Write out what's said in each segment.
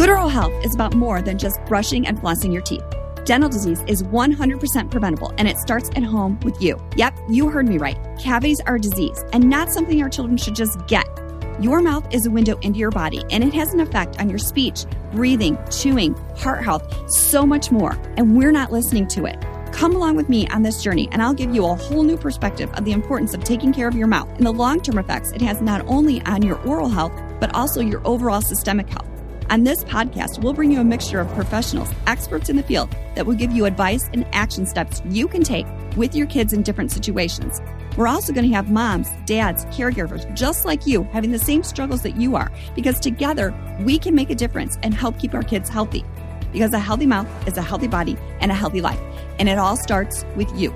Good oral health is about more than just brushing and flossing your teeth. Dental disease is 100% preventable and it starts at home with you. Yep, you heard me right. Cavities are a disease and not something our children should just get. Your mouth is a window into your body and it has an effect on your speech, breathing, chewing, heart health, so much more. And we're not listening to it. Come along with me on this journey, and I'll give you a whole new perspective of the importance of taking care of your mouth and the long term effects it has not only on your oral health, but also your overall systemic health. On this podcast, we'll bring you a mixture of professionals, experts in the field that will give you advice and action steps you can take with your kids in different situations. We're also going to have moms, dads, caregivers just like you having the same struggles that you are because together we can make a difference and help keep our kids healthy. Because a healthy mouth is a healthy body and a healthy life. And it all starts with you.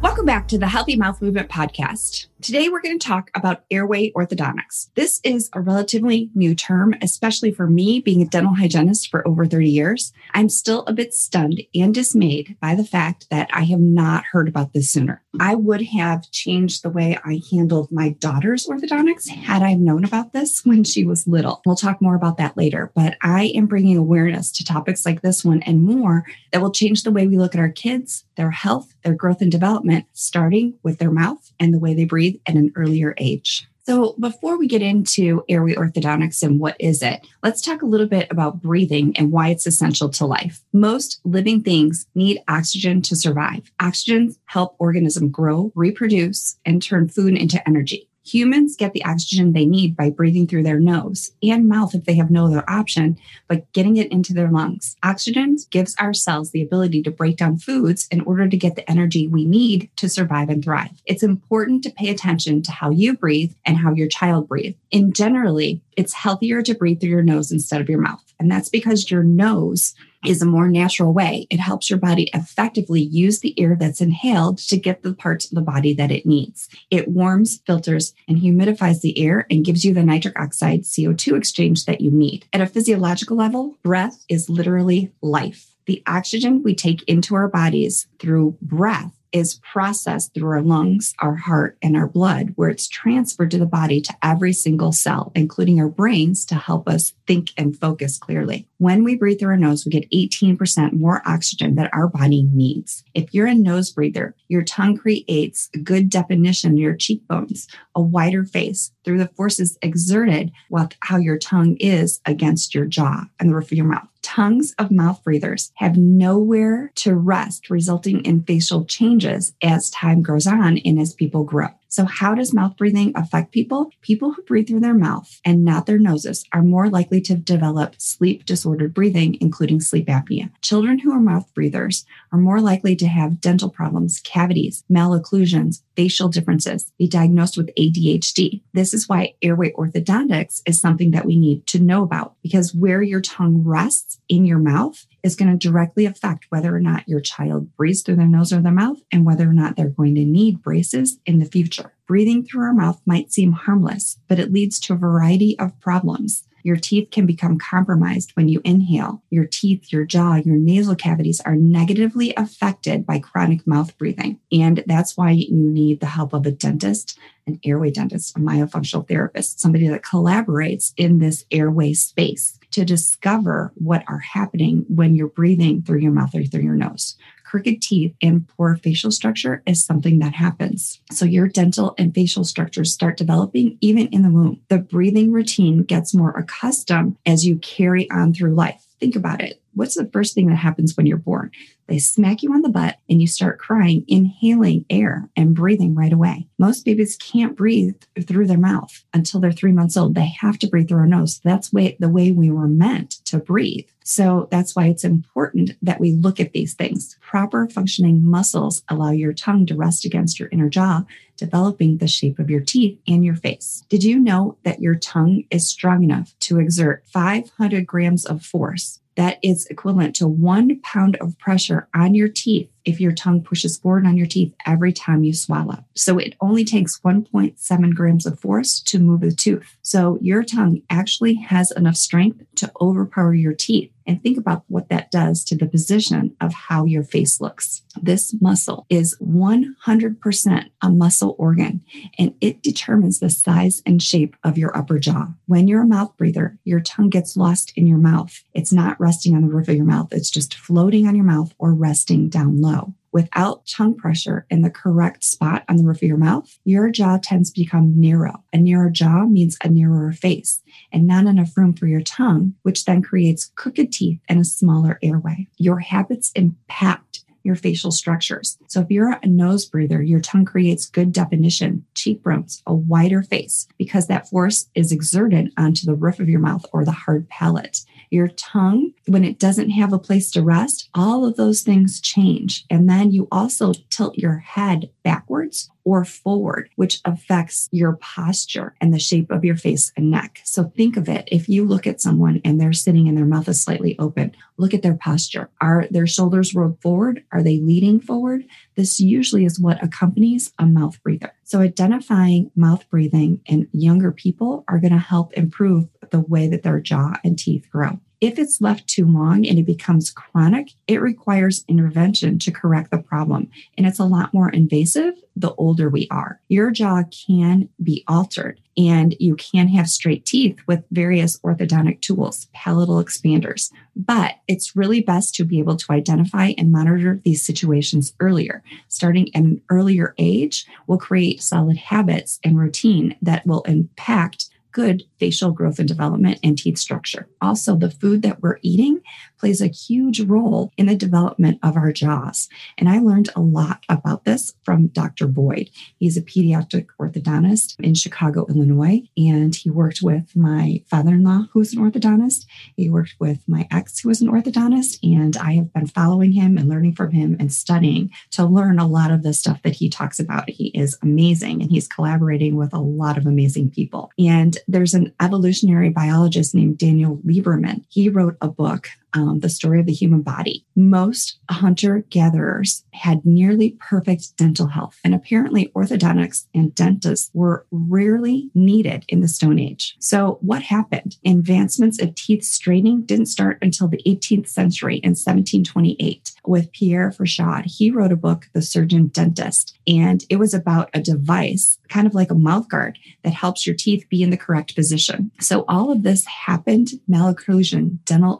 Welcome back to the Healthy Mouth Movement Podcast. Today, we're going to talk about airway orthodontics. This is a relatively new term, especially for me being a dental hygienist for over 30 years. I'm still a bit stunned and dismayed by the fact that I have not heard about this sooner. I would have changed the way I handled my daughter's orthodontics had I known about this when she was little. We'll talk more about that later, but I am bringing awareness to topics like this one and more that will change the way we look at our kids, their health, their growth and development, starting with their mouth and the way they breathe at an earlier age. So, before we get into airway orthodontics and what is it, let's talk a little bit about breathing and why it's essential to life. Most living things need oxygen to survive. Oxygen help organism grow, reproduce, and turn food into energy. Humans get the oxygen they need by breathing through their nose and mouth if they have no other option, but getting it into their lungs. Oxygen gives our cells the ability to break down foods in order to get the energy we need to survive and thrive. It's important to pay attention to how you breathe and how your child breathes. In generally, it's healthier to breathe through your nose instead of your mouth. And that's because your nose is a more natural way. It helps your body effectively use the air that's inhaled to get the parts of the body that it needs. It warms, filters, and humidifies the air and gives you the nitric oxide CO2 exchange that you need. At a physiological level, breath is literally life. The oxygen we take into our bodies through breath is processed through our lungs, our heart, and our blood, where it's transferred to the body to every single cell, including our brains, to help us think and focus clearly. When we breathe through our nose, we get 18% more oxygen that our body needs. If you're a nose breather, your tongue creates a good definition in your cheekbones, a wider face through the forces exerted with how your tongue is against your jaw and the roof of your mouth. Tongues of mouth breathers have nowhere to rest, resulting in facial changes as time goes on and as people grow. So, how does mouth breathing affect people? People who breathe through their mouth and not their noses are more likely to develop sleep disordered breathing, including sleep apnea. Children who are mouth breathers are more likely to have dental problems, cavities, malocclusions, facial differences, be diagnosed with ADHD. This is why airway orthodontics is something that we need to know about because where your tongue rests in your mouth is going to directly affect whether or not your child breathes through their nose or their mouth and whether or not they're going to need braces in the future. Breathing through our mouth might seem harmless, but it leads to a variety of problems. Your teeth can become compromised when you inhale. Your teeth, your jaw, your nasal cavities are negatively affected by chronic mouth breathing. And that's why you need the help of a dentist, an airway dentist, a myofunctional therapist, somebody that collaborates in this airway space to discover what are happening when you're breathing through your mouth or through your nose crooked teeth and poor facial structure is something that happens. So your dental and facial structures start developing even in the womb. The breathing routine gets more accustomed as you carry on through life. Think about it. What's the first thing that happens when you're born? They smack you on the butt and you start crying, inhaling air and breathing right away. Most babies can't breathe through their mouth until they're three months old. They have to breathe through our nose. That's way, the way we were meant to breathe. So that's why it's important that we look at these things. Proper functioning muscles allow your tongue to rest against your inner jaw, developing the shape of your teeth and your face. Did you know that your tongue is strong enough to exert 500 grams of force that is equivalent to one pound of pressure on your teeth if your tongue pushes forward on your teeth every time you swallow. So it only takes 1.7 grams of force to move a tooth. So your tongue actually has enough strength to overpower your teeth. And think about what that does to the position of how your face looks. This muscle is 100% a muscle organ and it determines the size and shape of your upper jaw. When you're a mouth breather, your tongue gets lost in your mouth. It's not resting on the roof of your mouth, it's just floating on your mouth or resting down low without tongue pressure in the correct spot on the roof of your mouth, your jaw tends to become narrow. A narrow jaw means a narrower face and not enough room for your tongue, which then creates crooked teeth and a smaller airway. Your habits impact your facial structures. So if you're a nose breather, your tongue creates good definition, cheekbones, a wider face, because that force is exerted onto the roof of your mouth or the hard palate. Your tongue, when it doesn't have a place to rest, all of those things change. And then you also tilt your head backwards or forward, which affects your posture and the shape of your face and neck. So think of it. If you look at someone and they're sitting and their mouth is slightly open, look at their posture. Are their shoulders rolled forward? Are they leaning forward? This usually is what accompanies a mouth breather. So identifying mouth breathing in younger people are going to help improve the way that their jaw and teeth grow. If it's left too long and it becomes chronic, it requires intervention to correct the problem. And it's a lot more invasive the older we are. Your jaw can be altered and you can have straight teeth with various orthodontic tools, palatal expanders. But it's really best to be able to identify and monitor these situations earlier. Starting at an earlier age will create solid habits and routine that will impact good facial growth and development and teeth structure. Also, the food that we're eating plays a huge role in the development of our jaws. And I learned a lot about this from Dr. Boyd. He's a pediatric orthodontist in Chicago, Illinois, and he worked with my father in law, who's an orthodontist. He worked with my ex, who was an orthodontist, and I have been following him and learning from him and studying to learn a lot of the stuff that he talks about. He is amazing and he's collaborating with a lot of amazing people. And there's an evolutionary biologist named Daniel Lieberman. He wrote a book um, the story of the human body. Most hunter gatherers had nearly perfect dental health, and apparently orthodontics and dentists were rarely needed in the Stone Age. So, what happened? Advancements of teeth straightening didn't start until the 18th century in 1728 with Pierre Fauchard. He wrote a book, The Surgeon Dentist, and it was about a device, kind of like a mouth guard, that helps your teeth be in the correct position. So, all of this happened malocclusion, dental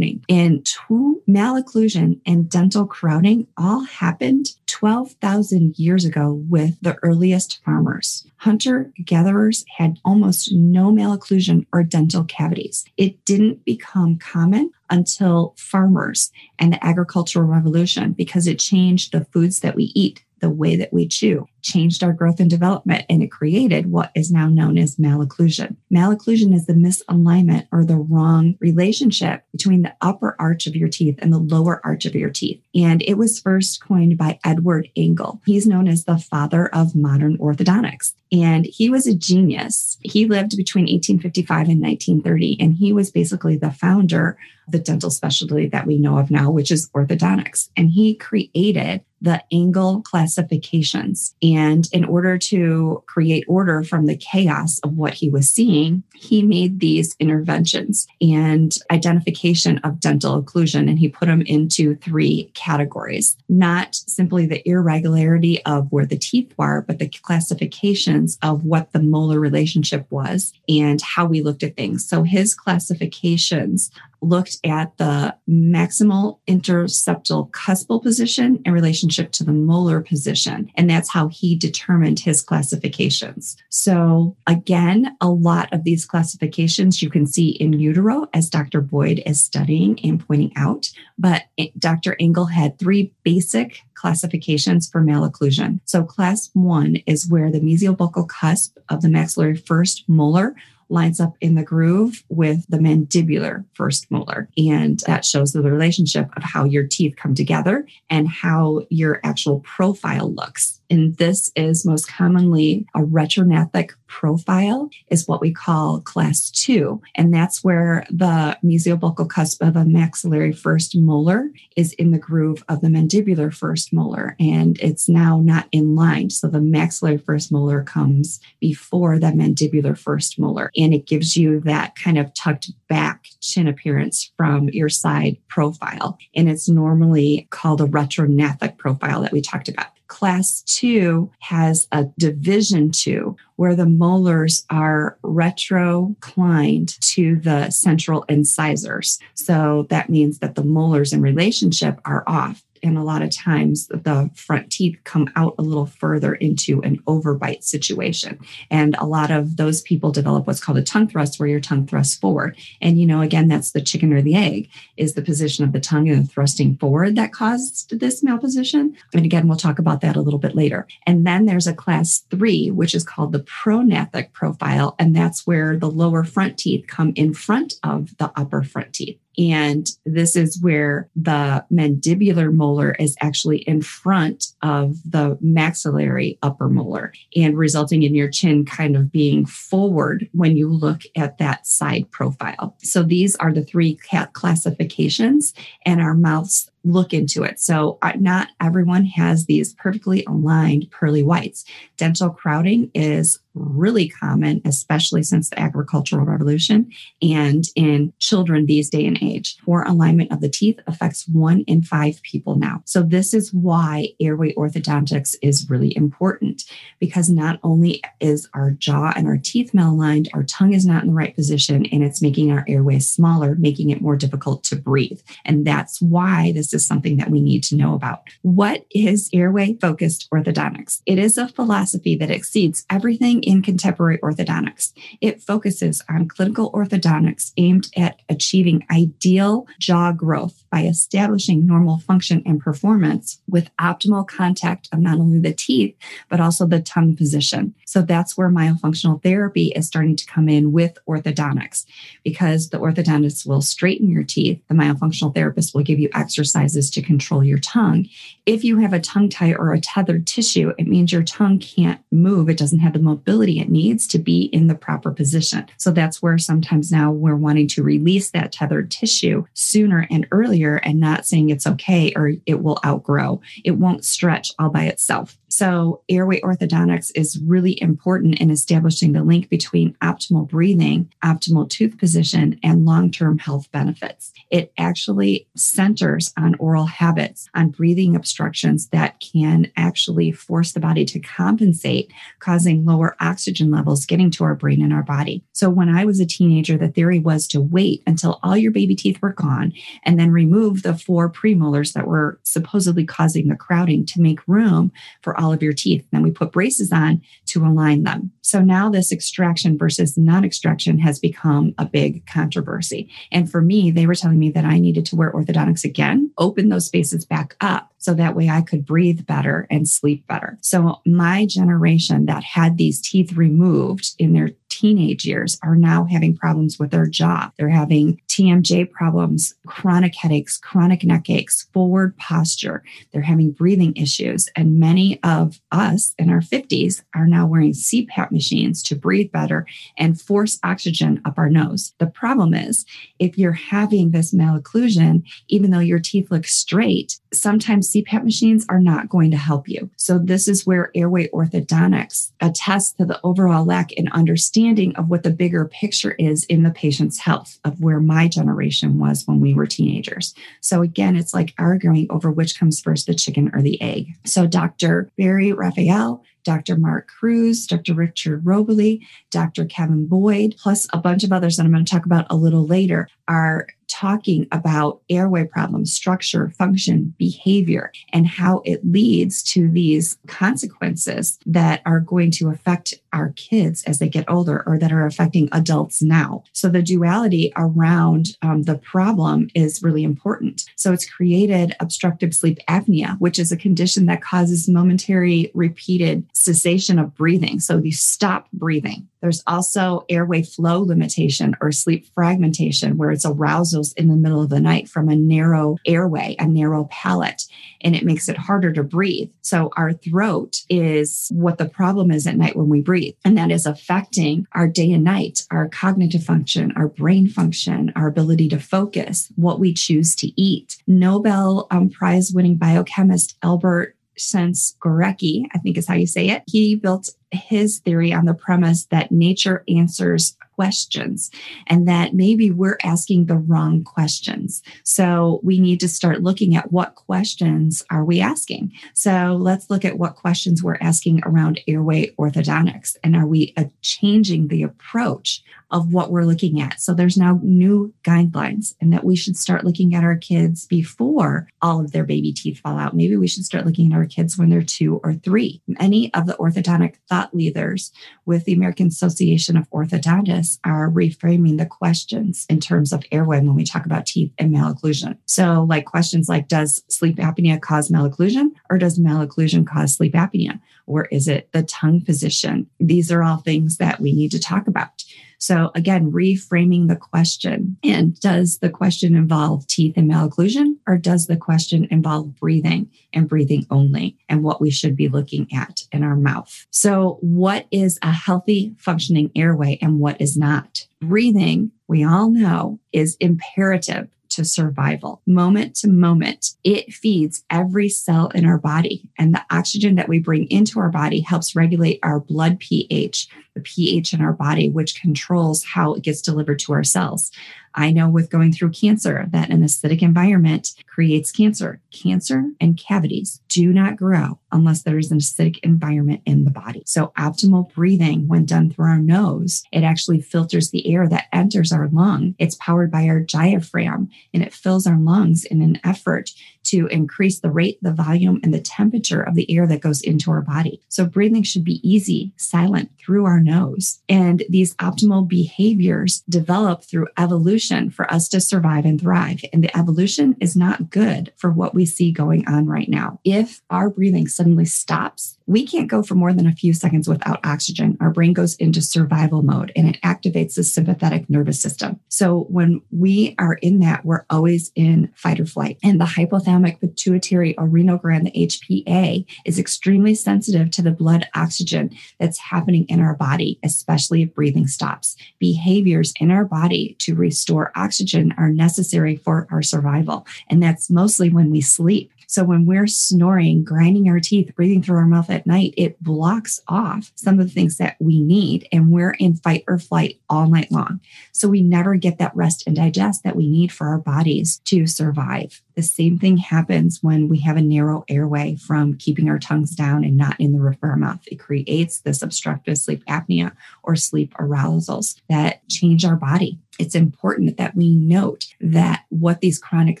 crowding and two malocclusion and dental crowding all happened 12,000 years ago with the earliest farmers. Hunter gatherers had almost no malocclusion or dental cavities. It didn't become common until farmers and the agricultural revolution because it changed the foods that we eat the way that we chew, changed our growth and development, and it created what is now known as malocclusion. Malocclusion is the misalignment or the wrong relationship between the upper arch of your teeth and the lower arch of your teeth. And it was first coined by Edward Angle. He's known as the father of modern orthodontics. And he was a genius. He lived between 1855 and 1930, and he was basically the founder of the dental specialty that we know of now, which is orthodontics. And he created the angle classifications. And in order to create order from the chaos of what he was seeing, he made these interventions and identification of dental occlusion. And he put them into three categories, not simply the irregularity of where the teeth were, but the classifications of what the molar relationship was and how we looked at things. So his classifications looked at the maximal interseptal cuspal position in relationship to the molar position. And that's how he determined his classifications. So again, a lot of these classifications you can see in utero as Dr. Boyd is studying and pointing out. But Dr. Angle had three basic classifications for malocclusion. So class one is where the mesiobuccal cusp of the maxillary first molar lines up in the groove with the mandibular first molar. And that shows the relationship of how your teeth come together and how your actual profile looks. And this is most commonly a retrognathic profile is what we call class two. And that's where the mesiobuccal cusp of a maxillary first molar is in the groove of the mandibular first molar. And it's now not in line. So the maxillary first molar comes before the mandibular first molar. And it gives you that kind of tucked back chin appearance from your side profile. And it's normally called a retrognathic profile that we talked about. Class two has a division two where the molars are retroclined to the central incisors. So that means that the molars in relationship are off and a lot of times the front teeth come out a little further into an overbite situation. And a lot of those people develop what's called a tongue thrust, where your tongue thrusts forward. And, you know, again, that's the chicken or the egg is the position of the tongue and the thrusting forward that caused this malposition. And again, we'll talk about that a little bit later. And then there's a class three, which is called the prognathic profile. And that's where the lower front teeth come in front of the upper front teeth. And this is where the mandibular molar is actually in front of the maxillary upper molar and resulting in your chin kind of being forward when you look at that side profile. So these are the three classifications and our mouths look into it. So, uh, not everyone has these perfectly aligned pearly whites. Dental crowding is really common, especially since the agricultural revolution and in children these day and age. Poor alignment of the teeth affects one in five people now. So, this is why airway orthodontics is really important because not only is our jaw and our teeth malaligned, our tongue is not in the right position and it's making our airway smaller, making it more difficult to breathe. And that's why this is something that we need to know about. What is airway focused orthodontics? It is a philosophy that exceeds everything in contemporary orthodontics. It focuses on clinical orthodontics aimed at achieving ideal jaw growth by establishing normal function and performance with optimal contact of not only the teeth, but also the tongue position. So that's where myofunctional therapy is starting to come in with orthodontics because the orthodontist will straighten your teeth. The myofunctional therapist will give you exercises to control your tongue. If you have a tongue tie or a tethered tissue, it means your tongue can't move. It doesn't have the mobility it needs to be in the proper position. So that's where sometimes now we're wanting to release that tethered tissue sooner and earlier and not saying it's okay or it will outgrow. It won't stretch all by itself. So, airway orthodontics is really important in establishing the link between optimal breathing, optimal tooth position, and long term health benefits. It actually centers on oral habits, on breathing obstructions that can actually force the body to compensate, causing lower oxygen levels getting to our brain and our body. So, when I was a teenager, the theory was to wait until all your baby teeth were gone and then remove the four premolars that were supposedly causing the crowding to make room for all of your teeth. Then we put braces on to align them. So now this extraction versus non extraction has become a big controversy. And for me, they were telling me that I needed to wear orthodontics again, open those spaces back up so that way I could breathe better and sleep better. So my generation that had these teeth removed in their teenage years are now having problems with their jaw. They're having TMJ problems, chronic headaches, chronic neck aches, forward posture. They're having breathing issues. And many of us in our 50s are now wearing CPAP machines to breathe better and force oxygen up our nose. The problem is, if you're having this malocclusion, even though your teeth look straight, sometimes CPAP machines are not going to help you. So, this is where airway orthodontics attests to the overall lack in understanding of what the bigger picture is in the patient's health, of where my generation was when we were teenagers. So, again, it's like arguing over which comes first, the chicken or the egg. So, Dr. Barry Raphael Dr. Mark Cruz, Dr. Richard Robley, Dr. Kevin Boyd, plus a bunch of others that I'm going to talk about a little later, are talking about airway problems, structure, function, behavior, and how it leads to these consequences that are going to affect our kids as they get older or that are affecting adults now. So the duality around um, the problem is really important. So it's created obstructive sleep apnea, which is a condition that causes momentary repeated cessation of breathing. So you stop breathing. There's also airway flow limitation or sleep fragmentation, where it's arousals in the middle of the night from a narrow airway, a narrow palate, and it makes it harder to breathe. So our throat is what the problem is at night when we breathe. And that is affecting our day and night, our cognitive function, our brain function, our ability to focus, what we choose to eat. Nobel um, Prize winning biochemist Albert Sense Gorecki, I think is how you say it. He built his theory on the premise that nature answers questions and that maybe we're asking the wrong questions. So we need to start looking at what questions are we asking. So let's look at what questions we're asking around airway orthodontics and are we changing the approach of what we're looking at. So there's now new guidelines and that we should start looking at our kids before all of their baby teeth fall out. Maybe we should start looking at our kids when they're two or three. Many of the orthodontic thought leaders with the American Association of Orthodontists are reframing the questions in terms of airway when we talk about teeth and malocclusion. So like questions like, does sleep apnea cause malocclusion or does malocclusion cause sleep apnea? Or is it the tongue position? These are all things that we need to talk about. So again, reframing the question. And does the question involve teeth and malocclusion or does the question involve breathing and breathing only and what we should be looking at in our mouth? So what is a healthy functioning airway and what is not? Breathing, we all know, is imperative to survival. Moment to moment, it feeds every cell in our body. And the oxygen that we bring into our body helps regulate our blood pH, the pH in our body, which controls how it gets delivered to our cells. I know with going through cancer that an acidic environment creates cancer. Cancer and cavities do not grow unless there is an acidic environment in the body. So optimal breathing when done through our nose, it actually filters the air that enters our lung. It's powered by our diaphragm and it fills our lungs in an effort to increase the rate, the volume, and the temperature of the air that goes into our body. So breathing should be easy, silent through our nose. And these optimal behaviors develop through evolution for us to survive and thrive. And the evolution is not good for what we see going on right now. If our breathing suddenly stops, we can't go for more than a few seconds without oxygen. Our brain goes into survival mode and it activates the sympathetic nervous system. So when we are in that, we're always in fight or flight. And the hypothalamus hypothalamic pituitary adrenal gland, the HPA, is extremely sensitive to the blood oxygen that's happening in our body, especially if breathing stops. Behaviors in our body to restore oxygen are necessary for our survival. And that's mostly when we sleep. So when we're snoring, grinding our teeth, breathing through our mouth at night, it blocks off some of the things that we need. And we're in fight or flight all night long. So we never get that rest and digest that we need for our bodies to survive. The same thing happens when we have a narrow airway from keeping our tongues down and not in the roof of our mouth. It creates this obstructive sleep apnea or sleep arousals that change our body it's important that we note that what these chronic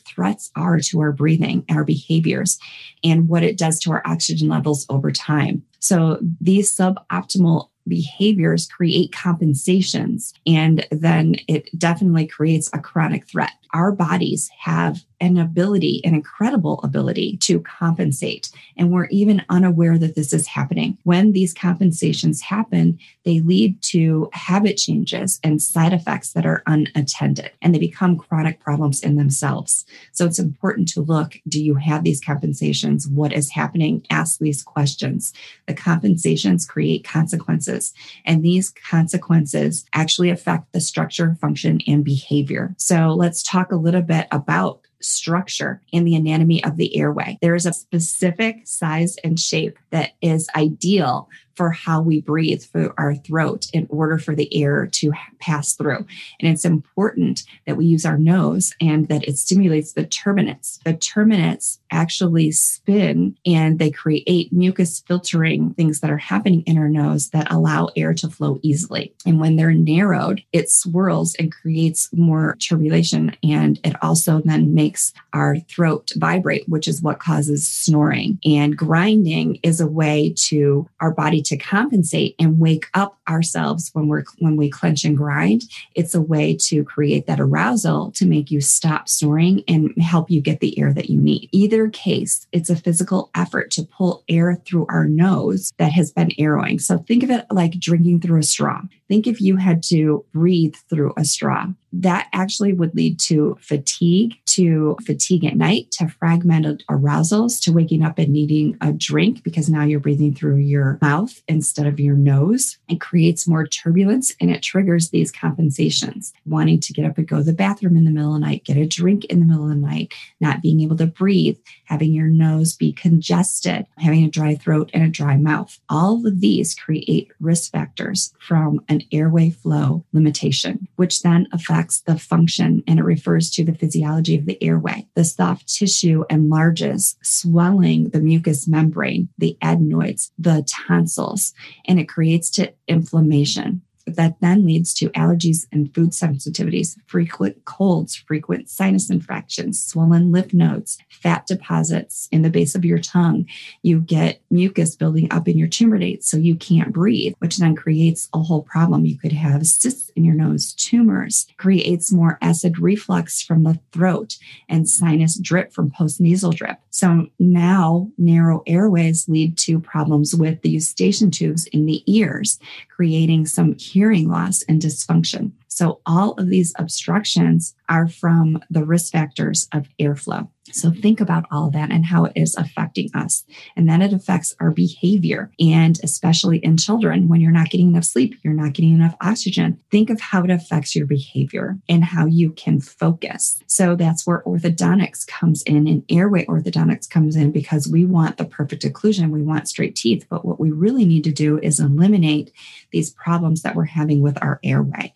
threats are to our breathing, our behaviors, and what it does to our oxygen levels over time. So these suboptimal behaviors create compensations and then it definitely creates a chronic threat. Our bodies have an ability, an incredible ability to compensate. And we're even unaware that this is happening. When these compensations happen, they lead to habit changes and side effects that are unattended and they become chronic problems in themselves. So it's important to look do you have these compensations? What is happening? Ask these questions. The compensations create consequences, and these consequences actually affect the structure, function, and behavior. So let's talk a little bit about structure in the anatomy of the airway. There is a specific size and shape that is ideal for how we breathe through our throat in order for the air to pass through. And it's important that we use our nose and that it stimulates the turbinates. The turbinates actually spin and they create mucus filtering things that are happening in our nose that allow air to flow easily. And when they're narrowed, it swirls and creates more turbulation. And it also then makes our throat vibrate, which is what causes snoring. And grinding is a way to our body to compensate and wake up ourselves when we're when we clench and grind. It's a way to create that arousal to make you stop snoring and help you get the air that you need. Either case it's a physical effort to pull air through our nose that has been arrowing. So think of it like drinking through a straw think if you had to breathe through a straw, that actually would lead to fatigue, to fatigue at night, to fragmented arousals, to waking up and needing a drink because now you're breathing through your mouth instead of your nose. It creates more turbulence and it triggers these compensations. Wanting to get up and go to the bathroom in the middle of the night, get a drink in the middle of the night, not being able to breathe, having your nose be congested, having a dry throat and a dry mouth. All of these create risk factors from an airway flow limitation, which then affects the function and it refers to the physiology of the airway. The soft tissue enlarges, swelling the mucous membrane, the adenoids, the tonsils, and it creates to inflammation that then leads to allergies and food sensitivities, frequent colds, frequent sinus infections, swollen lymph nodes, fat deposits in the base of your tongue. You get mucus building up in your tumeroids, so you can't breathe, which then creates a whole problem. You could have cysts in your nose, tumors, creates more acid reflux from the throat and sinus drip from postnasal drip. So now narrow airways lead to problems with the eustachian tubes in the ears, creating some hearing loss and dysfunction. So all of these obstructions are from the risk factors of airflow. So think about all of that and how it is affecting us. And then it affects our behavior. And especially in children, when you're not getting enough sleep, you're not getting enough oxygen. Think of how it affects your behavior and how you can focus. So that's where orthodontics comes in and airway orthodontics comes in because we want the perfect occlusion. We want straight teeth. But what we really need to do is eliminate these problems that we're having with our airway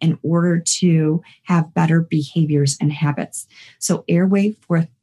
in order to have better behaviors and habits. So, airway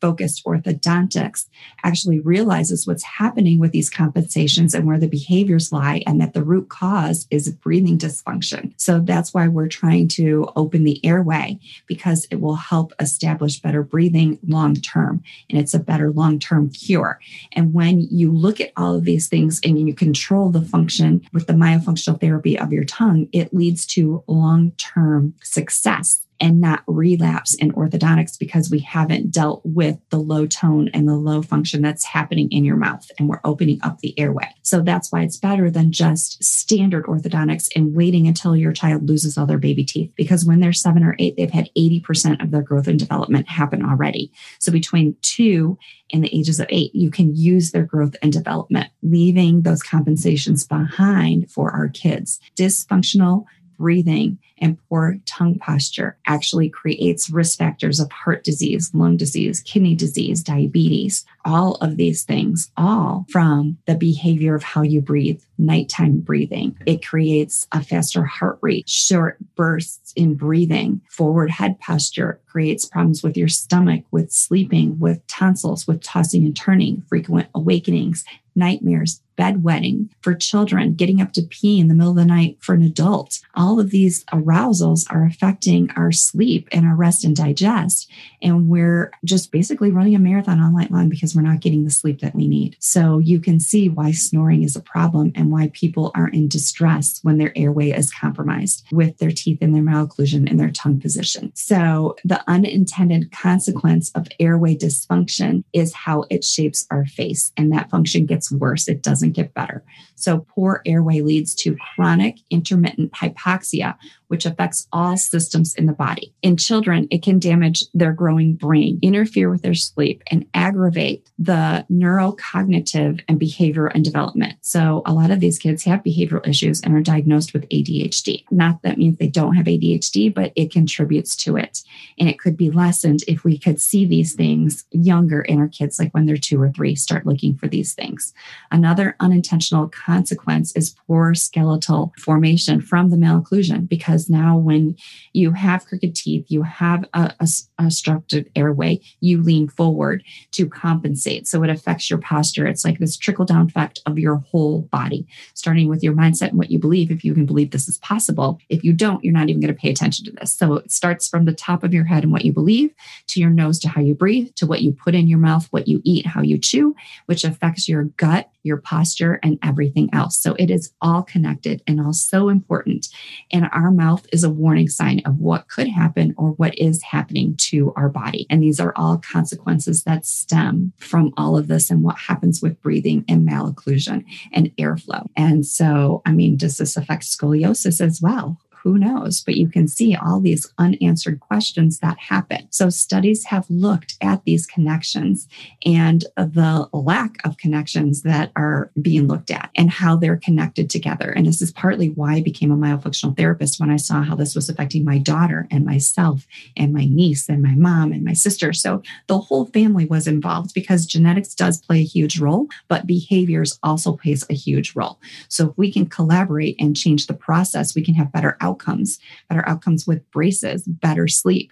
focused orthodontics actually realizes what's happening with these compensations and where the behaviors lie, and that the root cause is breathing dysfunction. So, that's why we're trying to open the airway because it will help establish better breathing long term, and it's a better long term cure. And when you look at all of these things and you control the function with the myofunctional therapy of your tongue, it leads to long term success and not relapse in orthodontics because we haven't dealt with the low tone and the low function that's happening in your mouth and we're opening up the airway. So that's why it's better than just standard orthodontics and waiting until your child loses all their baby teeth because when they're seven or eight, they've had 80% of their growth and development happen already. So between two and the ages of eight, you can use their growth and development, leaving those compensations behind for our kids. Dysfunctional breathing and poor tongue posture actually creates risk factors of heart disease, lung disease, kidney disease, diabetes, all of these things, all from the behavior of how you breathe, nighttime breathing. It creates a faster heart rate, short bursts in breathing, forward head posture creates problems with your stomach, with sleeping, with tonsils, with tossing and turning, frequent awakenings, nightmares, bedwetting for children, getting up to pee in the middle of the night for an adult. All of these arousals are affecting our sleep and our rest and digest. And we're just basically running a marathon all night long because we're not getting the sleep that we need. So you can see why snoring is a problem and why people are in distress when their airway is compromised with their teeth and their malocclusion and their tongue position. So the unintended consequence of airway dysfunction is how it shapes our face. And that function gets worse. It doesn't get better. So poor airway leads to chronic intermittent hypoxia, which affects all systems in the body. In children, it can damage their growing brain, interfere with their sleep, and aggravate the neurocognitive and behavioral and development. So a lot of these kids have behavioral issues and are diagnosed with ADHD. Not that means they don't have ADHD, but it contributes to it. And it could be lessened if we could see these things younger in our kids, like when they're two or three, start looking for these things. Another unintentional consequence is poor skeletal formation from the malocclusion because because now when you have crooked teeth, you have a, a, a obstructed airway, you lean forward to compensate. So it affects your posture. It's like this trickle down effect of your whole body, starting with your mindset and what you believe. If you can believe this is possible, if you don't, you're not even going to pay attention to this. So it starts from the top of your head and what you believe to your nose to how you breathe to what you put in your mouth, what you eat, how you chew, which affects your gut your posture, and everything else. So it is all connected and all so important. And our mouth is a warning sign of what could happen or what is happening to our body. And these are all consequences that stem from all of this and what happens with breathing and malocclusion and airflow. And so, I mean, does this affect scoliosis as well? Who knows? But you can see all these unanswered questions that happen. So studies have looked at these connections and the lack of connections that are being looked at and how they're connected together. And this is partly why I became a myofunctional therapist when I saw how this was affecting my daughter and myself and my niece and my mom and my sister. So the whole family was involved because genetics does play a huge role, but behaviors also plays a huge role. So if we can collaborate and change the process, we can have better outcomes outcomes, better outcomes with braces, better sleep,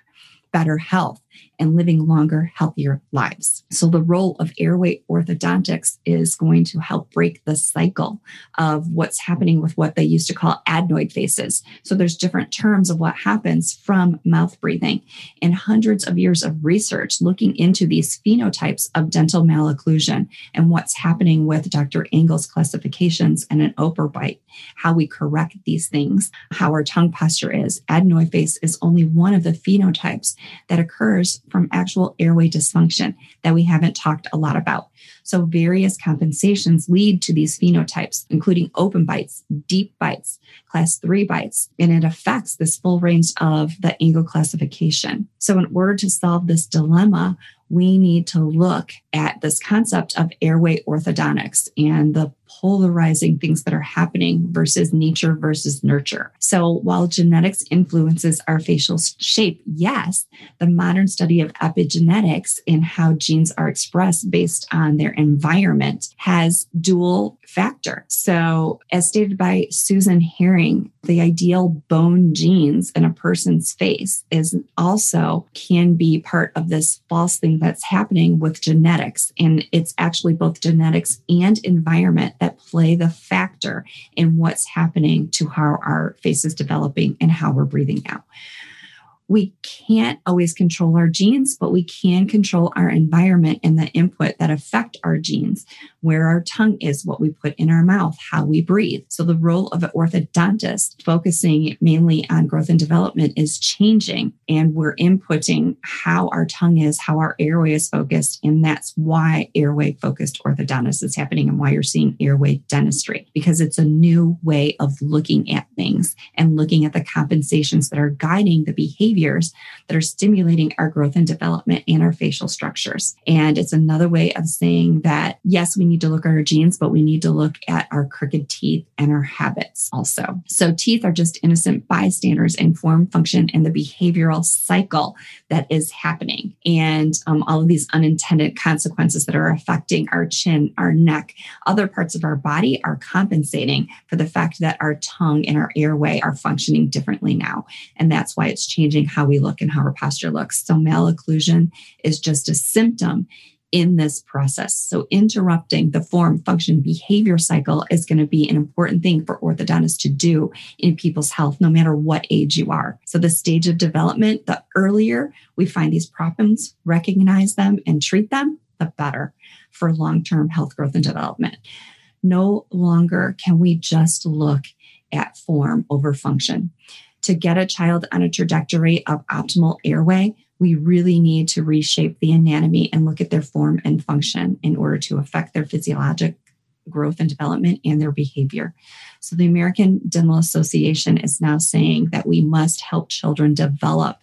better health, and living longer, healthier lives. So, the role of airway orthodontics is going to help break the cycle of what's happening with what they used to call adenoid faces. So, there's different terms of what happens from mouth breathing, and hundreds of years of research looking into these phenotypes of dental malocclusion and what's happening with Dr. Angle's classifications and an open bite, how we correct these things, how our tongue posture is. Adenoid face is only one of the phenotypes that occurs from actual airway dysfunction that we haven't talked a lot about. So, various compensations lead to these phenotypes, including open bites, deep bites, class three bites, and it affects this full range of the angle classification. So, in order to solve this dilemma, we need to look at this concept of airway orthodontics and the polarizing things that are happening versus nature versus nurture. So while genetics influences our facial shape, yes, the modern study of epigenetics and how genes are expressed based on their environment has dual factor. So as stated by Susan Herring, the ideal bone genes in a person's face is also can be part of this false thing that's happening with genetics. And it's actually both genetics and environment that play the factor in what's happening to how our face is developing and how we're breathing out we can't always control our genes, but we can control our environment and the input that affect our genes, where our tongue is, what we put in our mouth, how we breathe. So the role of an orthodontist focusing mainly on growth and development is changing and we're inputting how our tongue is, how our airway is focused. And that's why airway focused orthodontist is happening and why you're seeing airway dentistry, because it's a new way of looking at things and looking at the compensations that are guiding the behavior behaviors that are stimulating our growth and development and our facial structures. And it's another way of saying that, yes, we need to look at our genes, but we need to look at our crooked teeth and our habits also. So teeth are just innocent bystanders in form, function, and the behavioral cycle that is happening. And um, all of these unintended consequences that are affecting our chin, our neck, other parts of our body are compensating for the fact that our tongue and our airway are functioning differently now. And that's why it's changing how we look and how our posture looks. So malocclusion is just a symptom in this process. So interrupting the form, function, behavior cycle is going to be an important thing for orthodontists to do in people's health, no matter what age you are. So the stage of development, the earlier we find these problems, recognize them and treat them, the better for long-term health growth and development. No longer can we just look at form over function to get a child on a trajectory of optimal airway, we really need to reshape the anatomy and look at their form and function in order to affect their physiologic growth and development and their behavior. So, the American Dental Association is now saying that we must help children develop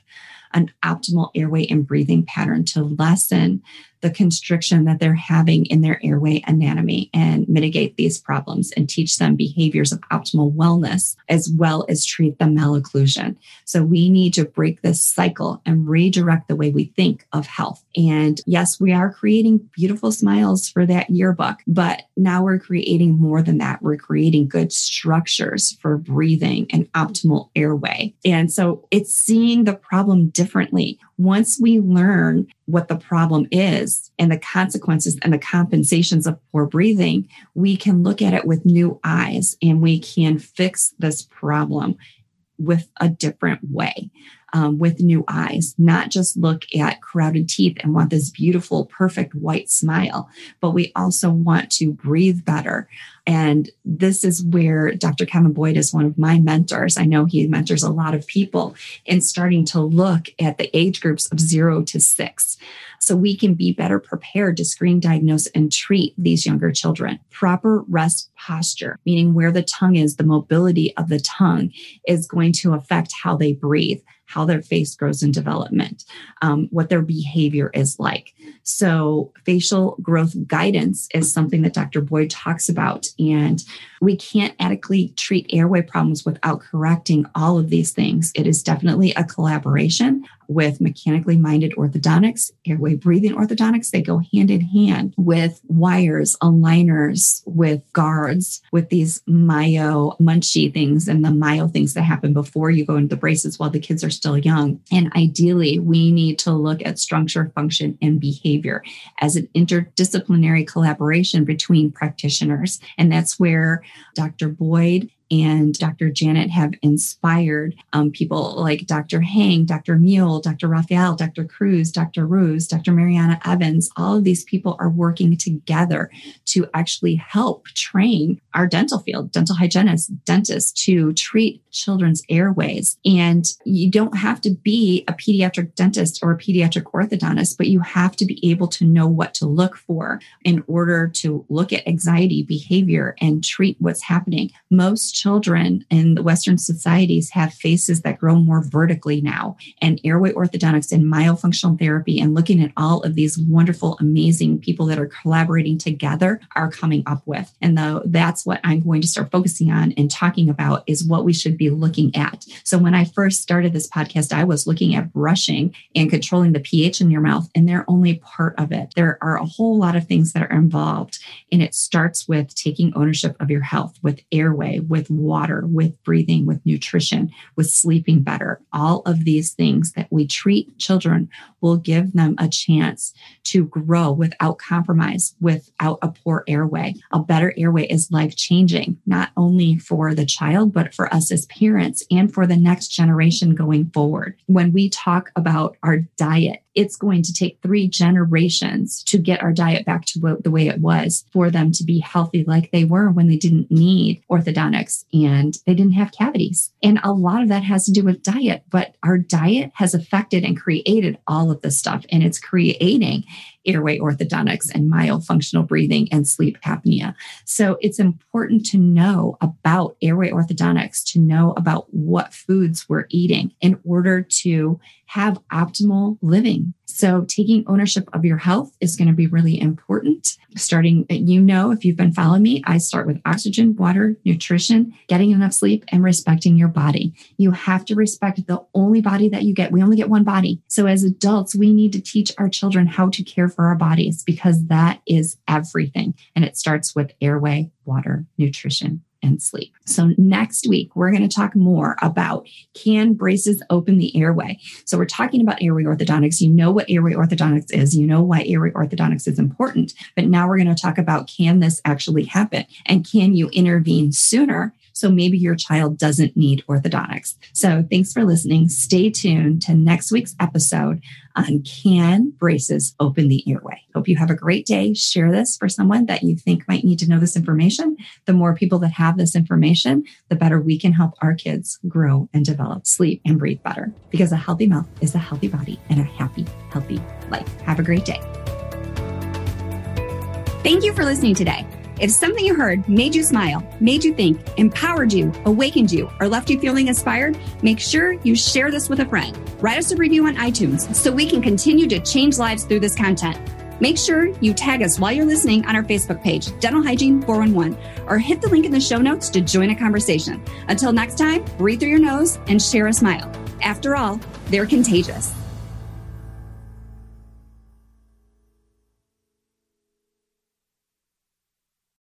an optimal airway and breathing pattern to lessen the constriction that they're having in their airway anatomy and mitigate these problems and teach them behaviors of optimal wellness as well as treat the malocclusion. So we need to break this cycle and redirect the way we think of health. And yes, we are creating beautiful smiles for that yearbook, but now we're creating more than that. We're creating good structures for breathing and optimal airway. And so it's seeing the problem differently once we learn what the problem is and the consequences and the compensations of poor breathing, we can look at it with new eyes and we can fix this problem with a different way. Um, with new eyes, not just look at crowded teeth and want this beautiful, perfect white smile, but we also want to breathe better. And this is where Dr. Kevin Boyd is one of my mentors. I know he mentors a lot of people in starting to look at the age groups of zero to six so we can be better prepared to screen, diagnose, and treat these younger children. Proper rest posture, meaning where the tongue is, the mobility of the tongue is going to affect how they breathe how their face grows in development, um, what their behavior is like. So, facial growth guidance is something that Dr. Boyd talks about. And we can't adequately treat airway problems without correcting all of these things. It is definitely a collaboration with mechanically minded orthodontics, airway breathing orthodontics. They go hand in hand with wires, aligners, with guards, with these Myo Munchee things and the myo things that happen before you go into the braces while the kids are still young. And ideally, we need to look at structure, function, and behavior as an interdisciplinary collaboration between practitioners. And that's where Dr. Boyd and Dr. Janet have inspired um, people like Dr. Hang, Dr. Mew, Dr. Raphael, Dr. Cruz, Dr. Rose, Dr. Mariana Evans. All of these people are working together to actually help train our dental field, dental hygienists, dentists to treat children's airways. And you don't have to be a pediatric dentist or a pediatric orthodontist, but you have to be able to know what to look for in order to look at anxiety behavior and treat what's happening. Most children in the Western societies have faces that grow more vertically now, and airway orthodontics and myofunctional therapy and looking at all of these wonderful, amazing people that are collaborating together are coming up with. And though that's what I'm going to start focusing on and talking about is what we should be looking at. So when I first started this podcast, I was looking at brushing and controlling the pH in your mouth, and they're only part of it. There are a whole lot of things that are involved. And it starts with taking ownership of your health, with airway, with water, with breathing, with nutrition, with sleeping better. All of these things that we treat children will give them a chance to grow without compromise, without a poor airway. A better airway is life changing, not only for the child, but for us as parents and for the next generation going forward. When we talk about our diet, it's going to take three generations to get our diet back to the way it was for them to be healthy like they were when they didn't need orthodontics and they didn't have cavities. And a lot of that has to do with diet, but our diet has affected and created all of this stuff. And it's creating airway orthodontics and myofunctional breathing and sleep apnea. So it's important to know about airway orthodontics, to know about what foods we're eating in order to have optimal living. So taking ownership of your health is going to be really important. Starting, you know, if you've been following me, I start with oxygen, water, nutrition, getting enough sleep, and respecting your body. You have to respect the only body that you get. We only get one body. So as adults, we need to teach our children how to care for our bodies because that is everything. And it starts with airway, water, nutrition, and sleep. So next week, we're going to talk more about can braces open the airway? So we're talking about airway orthodontics. You know what airway orthodontics is. You know why airway orthodontics is important. But now we're going to talk about can this actually happen? And can you intervene sooner so maybe your child doesn't need orthodontics. So thanks for listening. Stay tuned to next week's episode on Can Braces Open the Airway? Hope you have a great day. Share this for someone that you think might need to know this information. The more people that have this information, the better we can help our kids grow and develop, sleep, and breathe better. Because a healthy mouth is a healthy body and a happy, healthy life. Have a great day. Thank you for listening today. If something you heard made you smile, made you think, empowered you, awakened you, or left you feeling inspired, make sure you share this with a friend. Write us a review on iTunes so we can continue to change lives through this content. Make sure you tag us while you're listening on our Facebook page, Dental Hygiene 411, or hit the link in the show notes to join a conversation. Until next time, breathe through your nose and share a smile. After all, they're contagious.